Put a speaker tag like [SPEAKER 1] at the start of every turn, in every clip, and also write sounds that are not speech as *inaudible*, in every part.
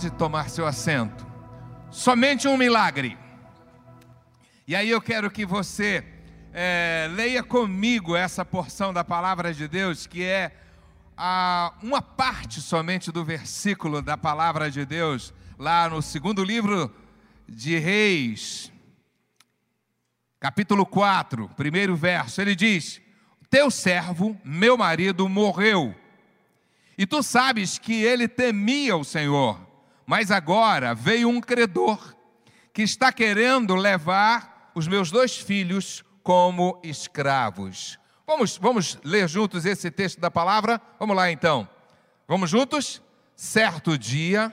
[SPEAKER 1] Pode tomar seu assento. Somente um milagre. E aí eu quero que você é, leia comigo essa porção da palavra de Deus, que é a, uma parte somente do versículo da palavra de Deus, lá no segundo livro de Reis, capítulo 4, primeiro verso. Ele diz: Teu servo, meu marido, morreu. E tu sabes que ele temia o Senhor, mas agora veio um credor que está querendo levar os meus dois filhos como escravos. Vamos, vamos ler juntos esse texto da palavra? Vamos lá então. Vamos juntos? Certo dia.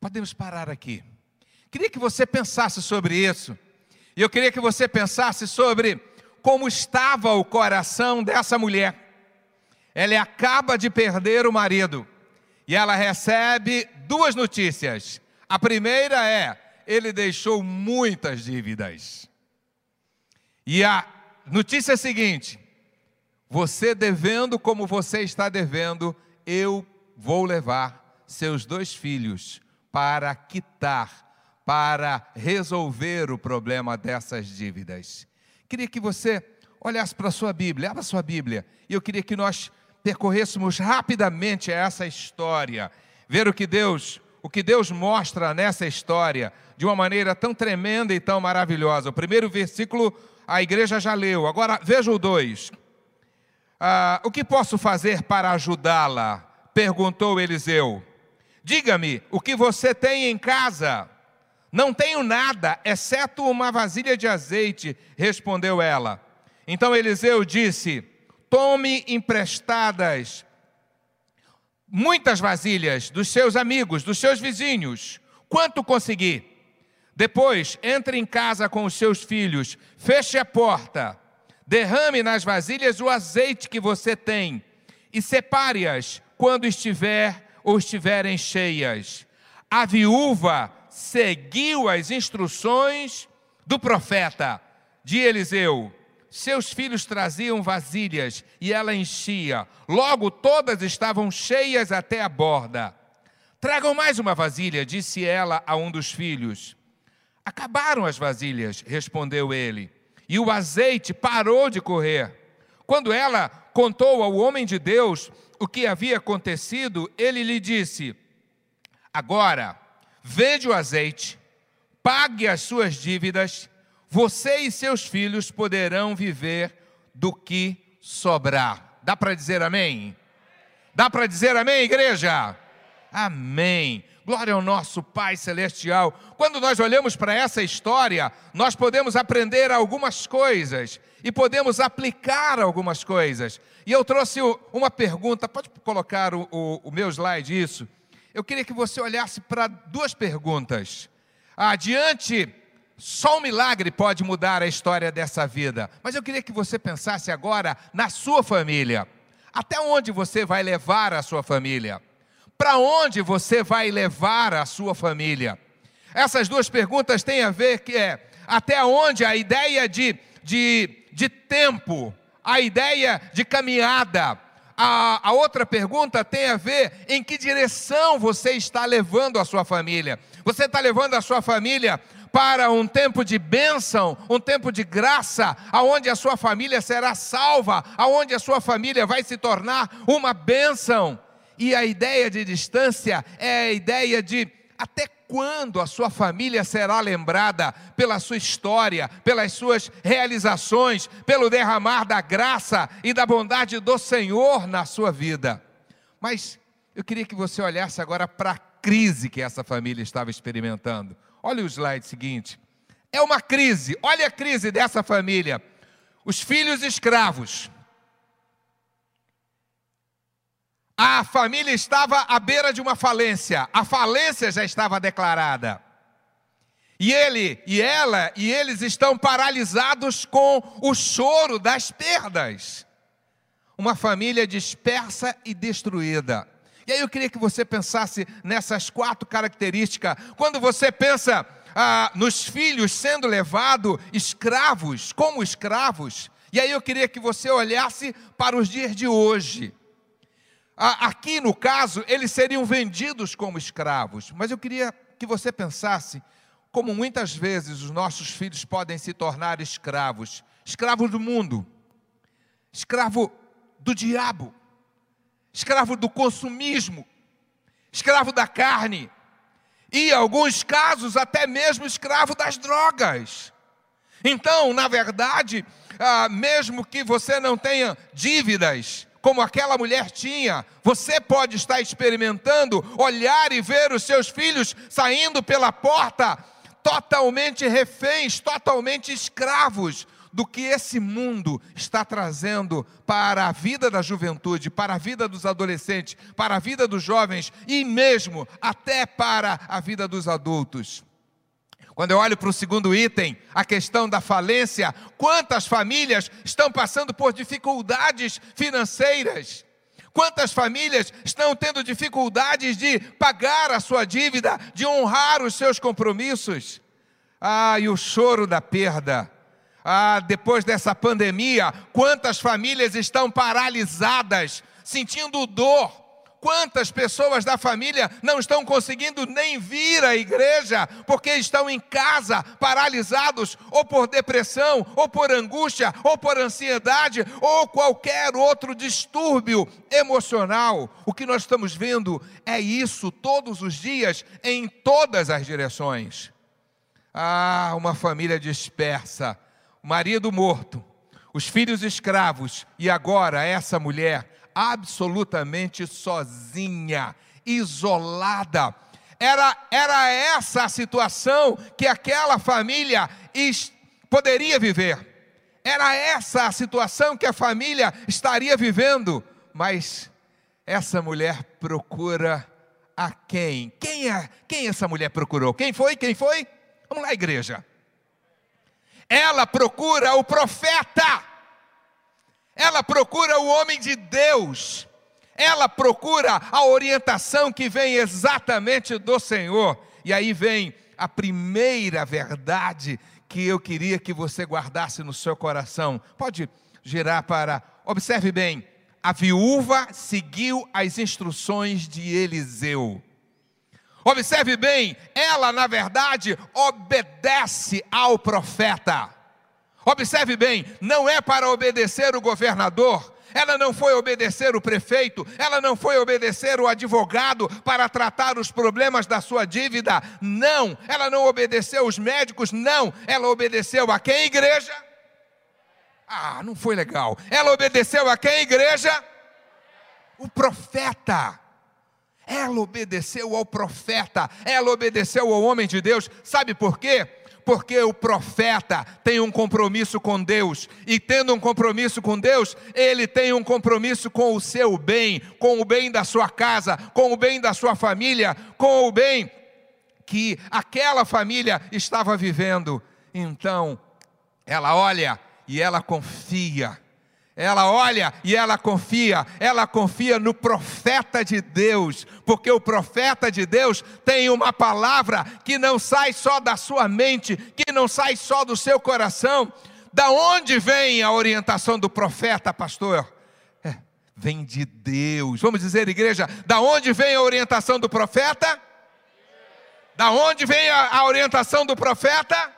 [SPEAKER 1] Podemos parar aqui. Queria que você pensasse sobre isso. E eu queria que você pensasse sobre como estava o coração dessa mulher. Ela acaba de perder o marido e ela recebe duas notícias. A primeira é: ele deixou muitas dívidas. E a notícia é a seguinte: você devendo como você está devendo, eu vou levar seus dois filhos para quitar, para resolver o problema dessas dívidas. Queria que você olhasse para a sua Bíblia, abra a sua Bíblia, e eu queria que nós percorrêssemos rapidamente essa história, ver o que Deus, o que Deus mostra nessa história de uma maneira tão tremenda e tão maravilhosa. O primeiro versículo a igreja já leu, agora veja o dois. Ah, o que posso fazer para ajudá-la? perguntou Eliseu. Diga-me o que você tem em casa. Não tenho nada, exceto uma vasilha de azeite, respondeu ela. Então Eliseu disse: Tome emprestadas muitas vasilhas dos seus amigos, dos seus vizinhos, quanto conseguir. Depois, entre em casa com os seus filhos, feche a porta, derrame nas vasilhas o azeite que você tem e separe-as quando estiver ou estiverem cheias. A viúva seguiu as instruções do profeta de Eliseu. Seus filhos traziam vasilhas e ela enchia. Logo todas estavam cheias até a borda. Tragam mais uma vasilha, disse ela a um dos filhos. Acabaram as vasilhas, respondeu ele, e o azeite parou de correr. Quando ela contou ao homem de Deus o que havia acontecido, ele lhe disse: Agora, vende o azeite, pague as suas dívidas, você e seus filhos poderão viver do que sobrar. Dá para dizer amém? Dá para dizer amém, igreja? Amém. Glória ao nosso Pai Celestial. Quando nós olhamos para essa história, nós podemos aprender algumas coisas e podemos aplicar algumas coisas. E eu trouxe uma pergunta, pode colocar o, o, o meu slide isso? Eu queria que você olhasse para duas perguntas. Adiante, só um milagre pode mudar a história dessa vida. Mas eu queria que você pensasse agora na sua família. Até onde você vai levar a sua família? Para onde você vai levar a sua família? Essas duas perguntas têm a ver que é até onde a ideia de, de, de tempo, a ideia de caminhada. A, a outra pergunta tem a ver em que direção você está levando a sua família. Você está levando a sua família para um tempo de bênção, um tempo de graça, aonde a sua família será salva, aonde a sua família vai se tornar uma bênção. E a ideia de distância é a ideia de até quando a sua família será lembrada pela sua história, pelas suas realizações, pelo derramar da graça e da bondade do Senhor na sua vida. Mas eu queria que você olhasse agora para a crise que essa família estava experimentando. Olha o slide seguinte. É uma crise, olha a crise dessa família. Os filhos escravos, a família estava à beira de uma falência, a falência já estava declarada. E ele e ela e eles estão paralisados com o choro das perdas. Uma família dispersa e destruída. E aí eu queria que você pensasse nessas quatro características. Quando você pensa ah, nos filhos sendo levados escravos, como escravos, e aí eu queria que você olhasse para os dias de hoje. Aqui no caso, eles seriam vendidos como escravos, mas eu queria que você pensasse como muitas vezes os nossos filhos podem se tornar escravos. Escravos do mundo, escravo do diabo, escravo do consumismo, escravo da carne, e, em alguns casos, até mesmo escravo das drogas. Então, na verdade, ah, mesmo que você não tenha dívidas, como aquela mulher tinha, você pode estar experimentando, olhar e ver os seus filhos saindo pela porta totalmente reféns, totalmente escravos do que esse mundo está trazendo para a vida da juventude, para a vida dos adolescentes, para a vida dos jovens e mesmo até para a vida dos adultos. Quando eu olho para o segundo item, a questão da falência, quantas famílias estão passando por dificuldades financeiras? Quantas famílias estão tendo dificuldades de pagar a sua dívida, de honrar os seus compromissos? Ah, e o choro da perda. Ah, depois dessa pandemia, quantas famílias estão paralisadas, sentindo dor, Quantas pessoas da família não estão conseguindo nem vir à igreja porque estão em casa paralisados, ou por depressão, ou por angústia, ou por ansiedade, ou qualquer outro distúrbio emocional? O que nós estamos vendo é isso todos os dias, em todas as direções. Ah, uma família dispersa, o marido morto, os filhos escravos, e agora essa mulher absolutamente sozinha, isolada. Era, era essa a situação que aquela família poderia viver. Era essa a situação que a família estaria vivendo. Mas essa mulher procura a quem? Quem é? Quem essa mulher procurou? Quem foi? Quem foi? Vamos lá, igreja. Ela procura o profeta ela procura o homem de Deus, ela procura a orientação que vem exatamente do Senhor. E aí vem a primeira verdade que eu queria que você guardasse no seu coração. Pode girar para. Observe bem: a viúva seguiu as instruções de Eliseu. Observe bem, ela na verdade obedece ao profeta. Observe bem, não é para obedecer o governador, ela não foi obedecer o prefeito, ela não foi obedecer o advogado para tratar os problemas da sua dívida, não, ela não obedeceu os médicos, não, ela obedeceu a quem igreja? Ah, não foi legal. Ela obedeceu a quem igreja? O profeta. Ela obedeceu ao profeta, ela obedeceu ao homem de Deus, sabe por quê? Porque o profeta tem um compromisso com Deus, e tendo um compromisso com Deus, ele tem um compromisso com o seu bem, com o bem da sua casa, com o bem da sua família, com o bem que aquela família estava vivendo. Então, ela olha e ela confia ela olha e ela confia, ela confia no profeta de Deus, porque o profeta de Deus tem uma palavra que não sai só da sua mente, que não sai só do seu coração. Da onde vem a orientação do profeta, pastor? É, vem de Deus. Vamos dizer, igreja, da onde vem a orientação do profeta? Da onde vem a, a orientação do profeta?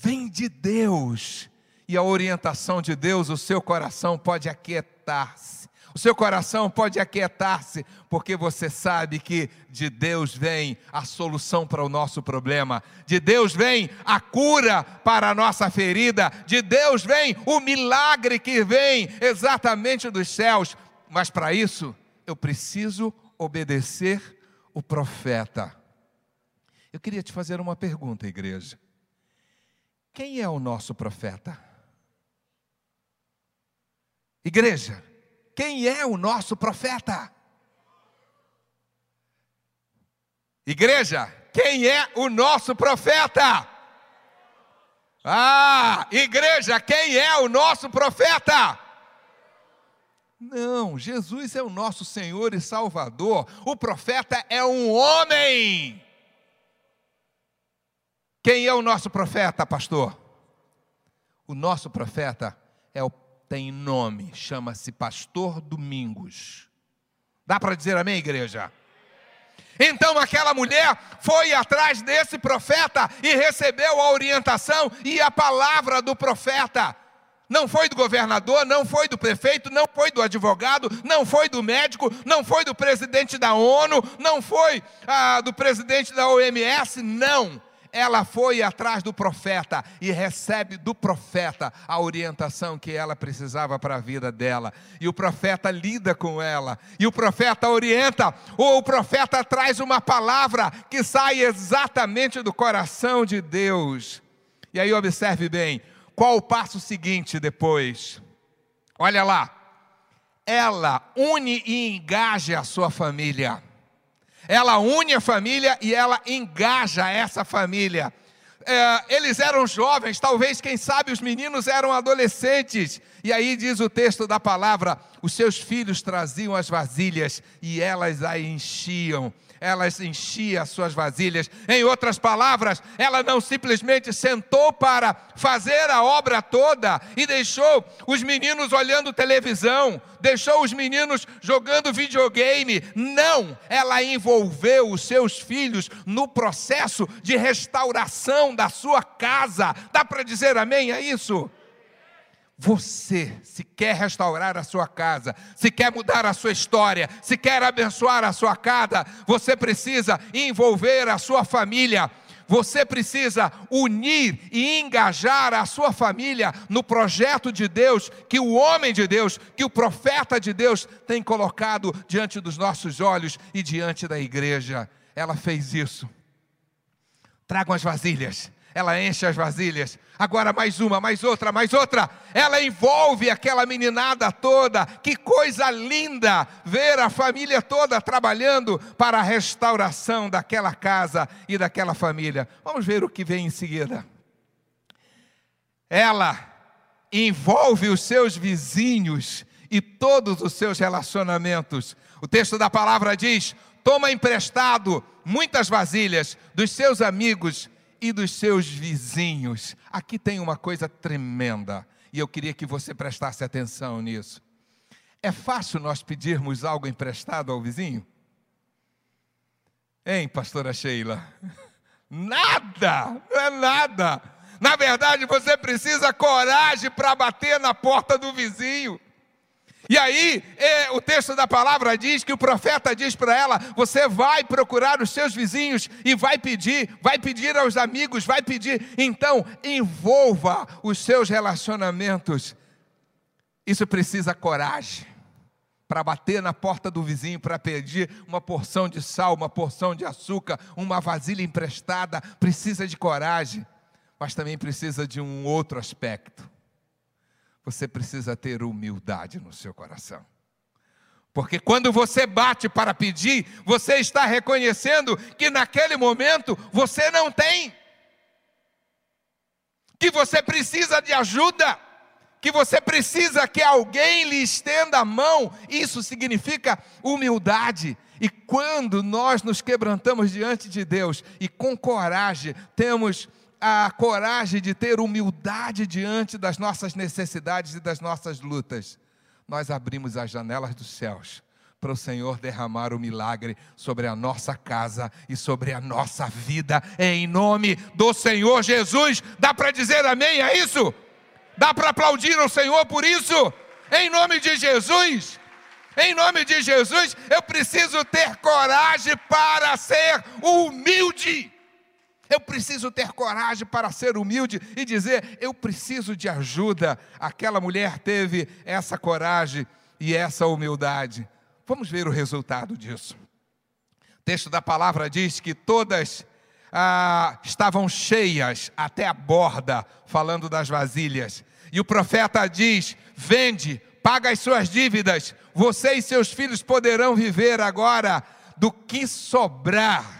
[SPEAKER 1] Vem de Deus e a orientação de Deus, o seu coração pode aquietar-se. O seu coração pode aquietar-se, porque você sabe que de Deus vem a solução para o nosso problema, de Deus vem a cura para a nossa ferida, de Deus vem o milagre que vem exatamente dos céus. Mas para isso, eu preciso obedecer o profeta. Eu queria te fazer uma pergunta, igreja. Quem é o nosso profeta? Igreja, quem é o nosso profeta? Igreja, quem é o nosso profeta? Ah, igreja, quem é o nosso profeta? Não, Jesus é o nosso Senhor e Salvador. O profeta é um homem. Quem é o nosso profeta, pastor? O nosso profeta é o, tem nome, chama-se Pastor Domingos. Dá para dizer amém, igreja? Então aquela mulher foi atrás desse profeta e recebeu a orientação e a palavra do profeta. Não foi do governador, não foi do prefeito, não foi do advogado, não foi do médico, não foi do presidente da ONU, não foi ah, do presidente da OMS, não ela foi atrás do profeta e recebe do profeta a orientação que ela precisava para a vida dela. E o profeta lida com ela, e o profeta orienta, ou o profeta traz uma palavra que sai exatamente do coração de Deus. E aí observe bem, qual o passo seguinte depois? Olha lá. Ela une e engaja a sua família ela une a família e ela engaja essa família. É, eles eram jovens, talvez, quem sabe, os meninos eram adolescentes. E aí diz o texto da palavra: os seus filhos traziam as vasilhas e elas a enchiam elas enchiam as suas vasilhas. Em outras palavras, ela não simplesmente sentou para fazer a obra toda e deixou os meninos olhando televisão, deixou os meninos jogando videogame. Não, ela envolveu os seus filhos no processo de restauração da sua casa. Dá para dizer amém a isso? Você, se quer restaurar a sua casa, se quer mudar a sua história, se quer abençoar a sua casa, você precisa envolver a sua família. Você precisa unir e engajar a sua família no projeto de Deus, que o homem de Deus, que o profeta de Deus tem colocado diante dos nossos olhos e diante da igreja. Ela fez isso. Tragam as vasilhas ela enche as vasilhas. Agora mais uma, mais outra, mais outra. Ela envolve aquela meninada toda. Que coisa linda ver a família toda trabalhando para a restauração daquela casa e daquela família. Vamos ver o que vem em seguida. Ela envolve os seus vizinhos e todos os seus relacionamentos. O texto da palavra diz: toma emprestado muitas vasilhas dos seus amigos e dos seus vizinhos. Aqui tem uma coisa tremenda, e eu queria que você prestasse atenção nisso. É fácil nós pedirmos algo emprestado ao vizinho? Hein, pastora Sheila? *laughs* Nada, não é nada. Na verdade, você precisa coragem para bater na porta do vizinho. E aí, é, o texto da palavra diz que o profeta diz para ela: você vai procurar os seus vizinhos e vai pedir, vai pedir aos amigos, vai pedir. Então, envolva os seus relacionamentos. Isso precisa coragem para bater na porta do vizinho, para pedir uma porção de sal, uma porção de açúcar, uma vasilha emprestada. Precisa de coragem, mas também precisa de um outro aspecto você precisa ter humildade no seu coração. Porque quando você bate para pedir, você está reconhecendo que naquele momento você não tem, que você precisa de ajuda, que você precisa que alguém lhe estenda a mão. Isso significa humildade. E quando nós nos quebrantamos diante de Deus e com coragem temos a coragem de ter humildade diante das nossas necessidades e das nossas lutas, nós abrimos as janelas dos céus para o Senhor derramar o milagre sobre a nossa casa e sobre a nossa vida, em nome do Senhor Jesus. Dá para dizer amém a isso? Dá para aplaudir ao Senhor por isso? Em nome de Jesus. Em nome de Jesus, eu preciso ter coragem para ser humilde. Eu preciso ter coragem para ser humilde e dizer: eu preciso de ajuda. Aquela mulher teve essa coragem e essa humildade. Vamos ver o resultado disso. O texto da palavra diz que todas ah, estavam cheias até a borda, falando das vasilhas. E o profeta diz: vende, paga as suas dívidas, você e seus filhos poderão viver agora do que sobrar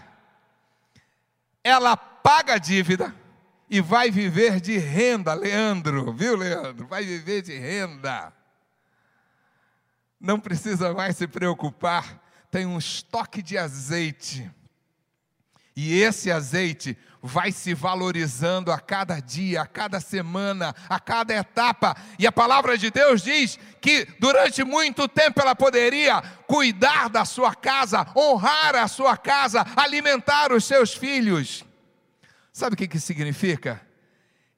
[SPEAKER 1] ela paga a dívida e vai viver de renda, Leandro, viu, Leandro? Vai viver de renda. Não precisa mais se preocupar, tem um estoque de azeite. E esse azeite vai se valorizando a cada dia, a cada semana, a cada etapa. E a palavra de Deus diz que durante muito tempo ela poderia cuidar da sua casa, honrar a sua casa, alimentar os seus filhos. Sabe o que, que significa?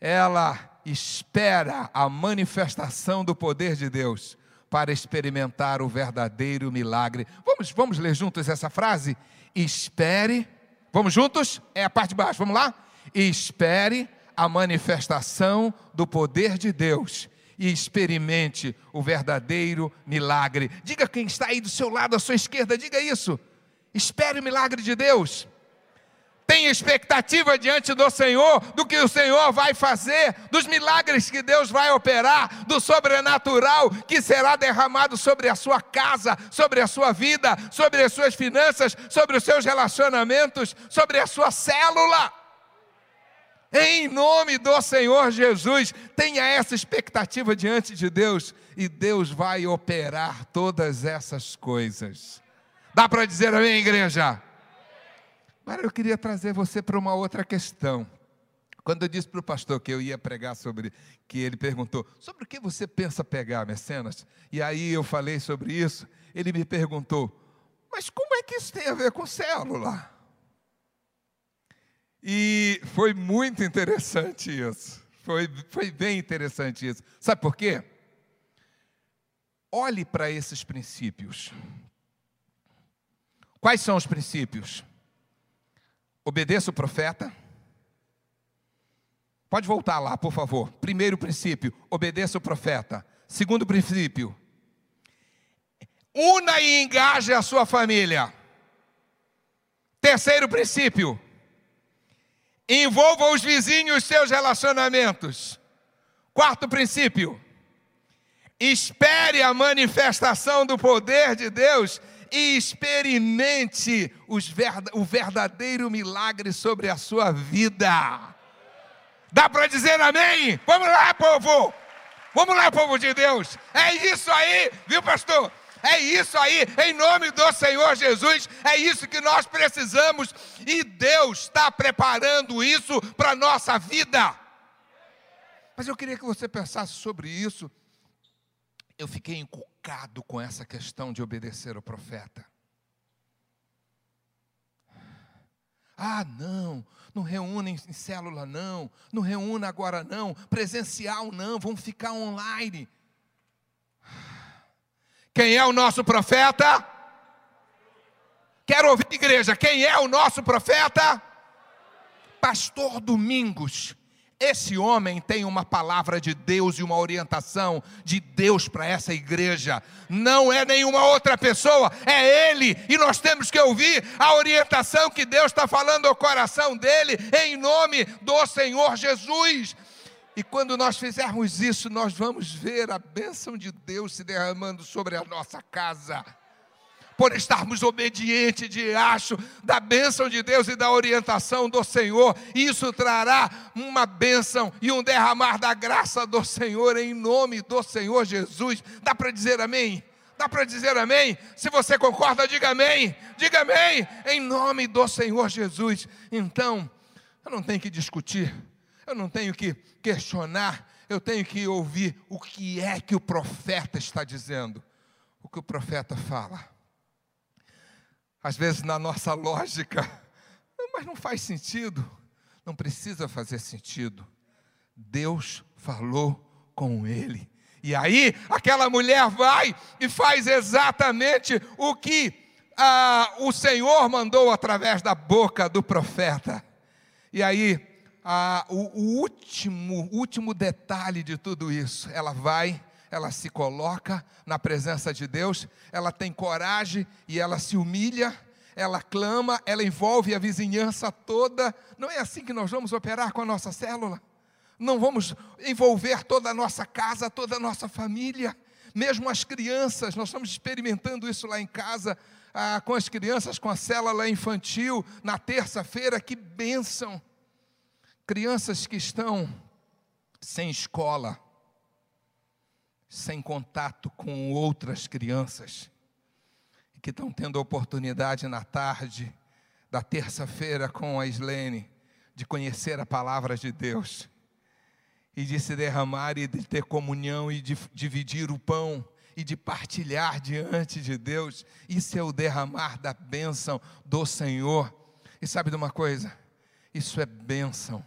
[SPEAKER 1] Ela espera a manifestação do poder de Deus para experimentar o verdadeiro milagre. Vamos, vamos ler juntos essa frase? Espere Vamos juntos? É a parte de baixo, vamos lá? espere a manifestação do poder de Deus e experimente o verdadeiro milagre. Diga quem está aí do seu lado, à sua esquerda, diga isso. Espere o milagre de Deus. Tem expectativa diante do Senhor, do que o Senhor vai fazer, dos milagres que Deus vai operar, do sobrenatural que será derramado sobre a sua casa, sobre a sua vida, sobre as suas finanças, sobre os seus relacionamentos, sobre a sua célula. Em nome do Senhor Jesus, tenha essa expectativa diante de Deus e Deus vai operar todas essas coisas. Dá para dizer amém, igreja? Agora eu queria trazer você para uma outra questão. Quando eu disse para o pastor que eu ia pregar sobre, que ele perguntou, sobre o que você pensa pegar, mecenas? E aí eu falei sobre isso, ele me perguntou, mas como é que isso tem a ver com célula? E foi muito interessante isso, foi, foi bem interessante isso. Sabe por quê? Olhe para esses princípios. Quais são os princípios? Obedeça o profeta. Pode voltar lá, por favor. Primeiro princípio, obedeça o profeta. Segundo princípio, una e engaje a sua família. Terceiro princípio, envolva os vizinhos os seus relacionamentos. Quarto princípio, espere a manifestação do poder de Deus e experimente o verdadeiro milagre sobre a sua vida. Dá para dizer amém? Vamos lá, povo! Vamos lá, povo de Deus! É isso aí, viu, pastor? É isso aí, em nome do Senhor Jesus, é isso que nós precisamos e Deus está preparando isso para a nossa vida. Mas eu queria que você pensasse sobre isso eu fiquei com essa questão de obedecer ao profeta. Ah, não, não reúne em célula, não, não reúne agora, não, presencial, não, vamos ficar online. Quem é o nosso profeta? Quero ouvir, igreja, quem é o nosso profeta? Pastor Domingos. Esse homem tem uma palavra de Deus e uma orientação de Deus para essa igreja. Não é nenhuma outra pessoa, é ele. E nós temos que ouvir a orientação que Deus está falando ao coração dele, em nome do Senhor Jesus. E quando nós fizermos isso, nós vamos ver a bênção de Deus se derramando sobre a nossa casa por estarmos obedientes debaixo da bênção de Deus e da orientação do Senhor. Isso trará uma bênção e um derramar da graça do Senhor em nome do Senhor Jesus. Dá para dizer amém? Dá para dizer amém? Se você concorda, diga amém. Diga amém em nome do Senhor Jesus. Então, eu não tenho que discutir, eu não tenho que questionar, eu tenho que ouvir o que é que o profeta está dizendo. O que o profeta fala às vezes na nossa lógica, mas não faz sentido. Não precisa fazer sentido. Deus falou com ele. E aí, aquela mulher vai e faz exatamente o que ah, o Senhor mandou através da boca do profeta. E aí, ah, o, o último, último detalhe de tudo isso, ela vai ela se coloca na presença de Deus, ela tem coragem e ela se humilha, ela clama, ela envolve a vizinhança toda. Não é assim que nós vamos operar com a nossa célula? Não vamos envolver toda a nossa casa, toda a nossa família, mesmo as crianças, nós estamos experimentando isso lá em casa. ah, com as crianças, com a célula infantil, na terça-feira, que bênção! Crianças que estão sem escola, sem contato com outras crianças, que estão tendo a oportunidade na tarde da terça-feira com a Islene de conhecer a palavra de Deus e de se derramar e de ter comunhão e de dividir o pão e de partilhar diante de Deus. Isso é o derramar da bênção do Senhor. E sabe de uma coisa? Isso é bênção.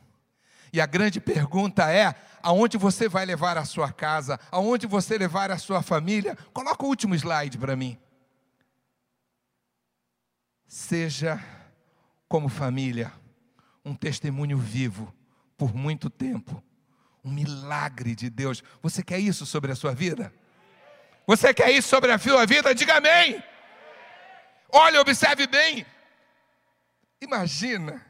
[SPEAKER 1] E a grande pergunta é: aonde você vai levar a sua casa? Aonde você levar a sua família? Coloca o último slide para mim. Seja como família um testemunho vivo por muito tempo, um milagre de Deus. Você quer isso sobre a sua vida? Você quer isso sobre a sua vida? Diga amém. Olha, observe bem. Imagina,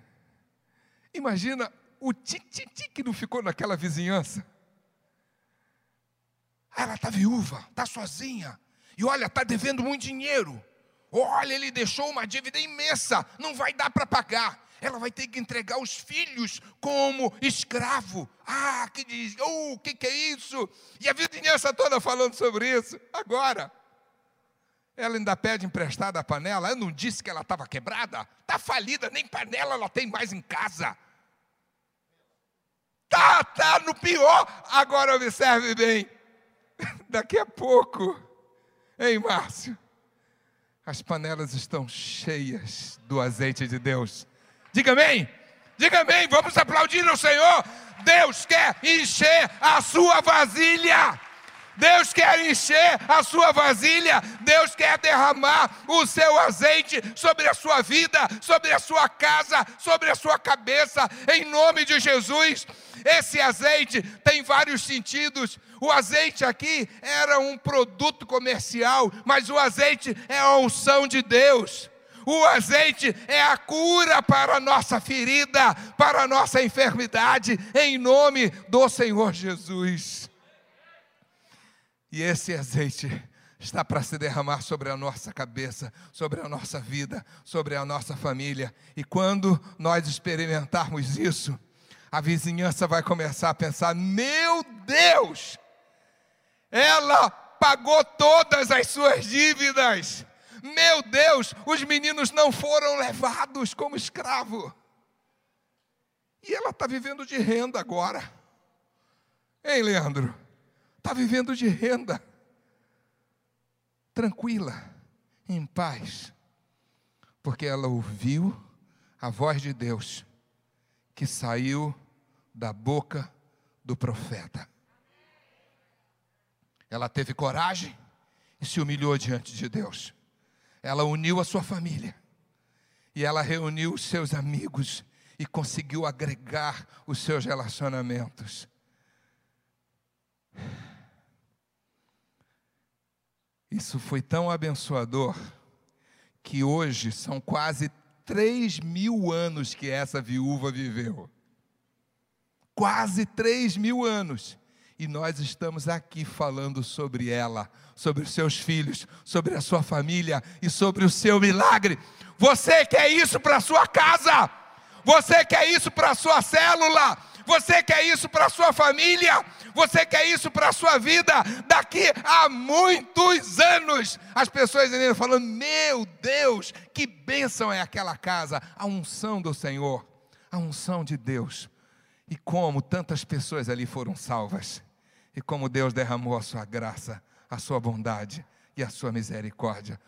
[SPEAKER 1] imagina o tititi que não ficou naquela vizinhança. Ela está viúva, está sozinha. E olha, está devendo muito dinheiro. Olha, ele deixou uma dívida imensa, não vai dar para pagar. Ela vai ter que entregar os filhos como escravo. Ah, que diz, oh, o que, que é isso? E a vizinhança toda falando sobre isso. Agora, ela ainda pede emprestada a panela. Eu não disse que ela estava quebrada? Está falida, nem panela ela tem mais em casa. Tá, tá no pior. Agora observe bem. *laughs* Daqui a pouco, hein, Márcio? As panelas estão cheias do azeite de Deus. Diga amém. Diga amém. Vamos aplaudir o Senhor. Deus quer encher a sua vasilha. Deus quer encher a sua vasilha, Deus quer derramar o seu azeite sobre a sua vida, sobre a sua casa, sobre a sua cabeça, em nome de Jesus. Esse azeite tem vários sentidos. O azeite aqui era um produto comercial, mas o azeite é a unção de Deus. O azeite é a cura para a nossa ferida, para a nossa enfermidade, em nome do Senhor Jesus. E esse azeite está para se derramar sobre a nossa cabeça, sobre a nossa vida, sobre a nossa família. E quando nós experimentarmos isso, a vizinhança vai começar a pensar: meu Deus, ela pagou todas as suas dívidas. Meu Deus, os meninos não foram levados como escravo. E ela está vivendo de renda agora. Hein, Leandro? está vivendo de renda, tranquila, em paz, porque ela ouviu a voz de Deus que saiu da boca do profeta. Ela teve coragem e se humilhou diante de Deus. Ela uniu a sua família e ela reuniu os seus amigos e conseguiu agregar os seus relacionamentos. Isso foi tão abençoador que hoje são quase três mil anos que essa viúva viveu. Quase três mil anos. E nós estamos aqui falando sobre ela, sobre os seus filhos, sobre a sua família e sobre o seu milagre. Você quer isso para a sua casa? Você quer isso para a sua célula? Você quer isso para a sua família? Você quer isso para a sua vida? Daqui a muitos anos, as pessoas ainda falando: Meu Deus, que bênção é aquela casa! A unção do Senhor, a unção de Deus. E como tantas pessoas ali foram salvas, e como Deus derramou a sua graça, a sua bondade e a sua misericórdia.